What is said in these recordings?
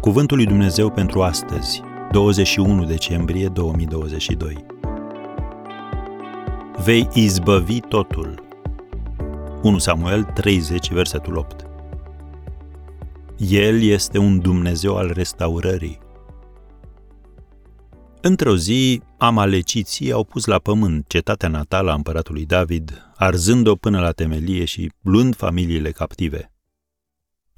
Cuvântul lui Dumnezeu pentru astăzi, 21 decembrie 2022. Vei izbăvi totul. 1 Samuel 30, versetul 8. El este un Dumnezeu al restaurării. Într-o zi, amaleciții au pus la pământ cetatea natală a împăratului David, arzând-o până la temelie și luând familiile captive.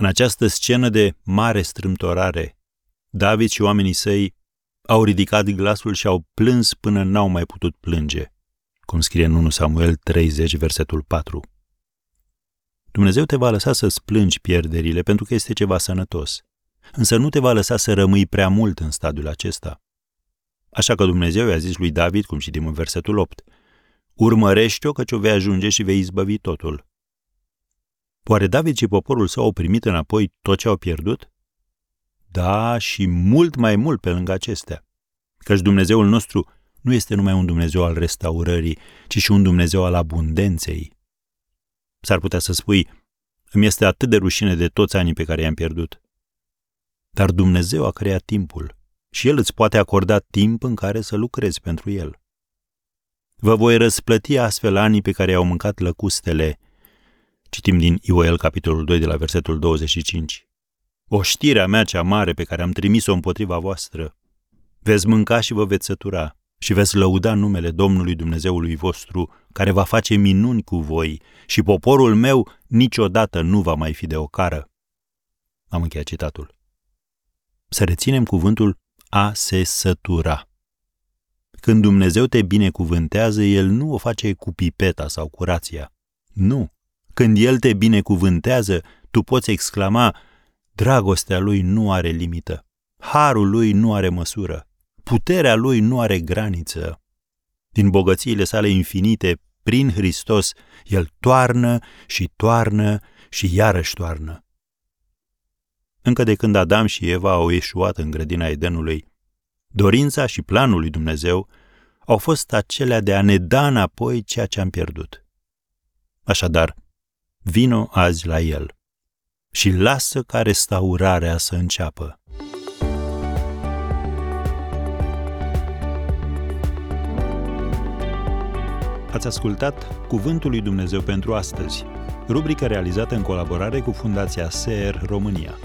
În această scenă de mare strâmtorare, David și oamenii săi au ridicat glasul și au plâns până n-au mai putut plânge, cum scrie în 1 Samuel 30, versetul 4. Dumnezeu te va lăsa să-ți plângi pierderile pentru că este ceva sănătos, însă nu te va lăsa să rămâi prea mult în stadiul acesta. Așa că Dumnezeu i-a zis lui David, cum citim în versetul 8, Urmărește-o căci o vei ajunge și vei izbăvi totul. Oare David și poporul său au primit înapoi tot ce au pierdut? Da, și mult mai mult pe lângă acestea. Căci Dumnezeul nostru nu este numai un Dumnezeu al restaurării, ci și un Dumnezeu al abundenței. S-ar putea să spui, îmi este atât de rușine de toți anii pe care i-am pierdut. Dar Dumnezeu a creat timpul și El îți poate acorda timp în care să lucrezi pentru El. Vă voi răsplăti astfel anii pe care au mâncat lăcustele. Citim din Ioel, capitolul 2, de la versetul 25. Oștirea mea cea mare pe care am trimis-o împotriva voastră. Veți mânca și vă veți sătura și veți lăuda numele Domnului Dumnezeului vostru, care va face minuni cu voi și poporul meu niciodată nu va mai fi de ocară. Am încheiat citatul. Să reținem cuvântul a se sătura. Când Dumnezeu te binecuvântează, El nu o face cu pipeta sau cu rația. Nu. Când El te binecuvântează, tu poți exclama, dragostea Lui nu are limită, harul Lui nu are măsură, puterea Lui nu are graniță. Din bogățiile sale infinite, prin Hristos, El toarnă și toarnă și iarăși toarnă. Încă de când Adam și Eva au ieșuat în grădina Edenului, dorința și planul lui Dumnezeu au fost acelea de a ne da înapoi ceea ce am pierdut. Așadar, vino azi la El și lasă ca restaurarea să înceapă. Ați ascultat Cuvântul lui Dumnezeu pentru astăzi, rubrica realizată în colaborare cu Fundația SER România.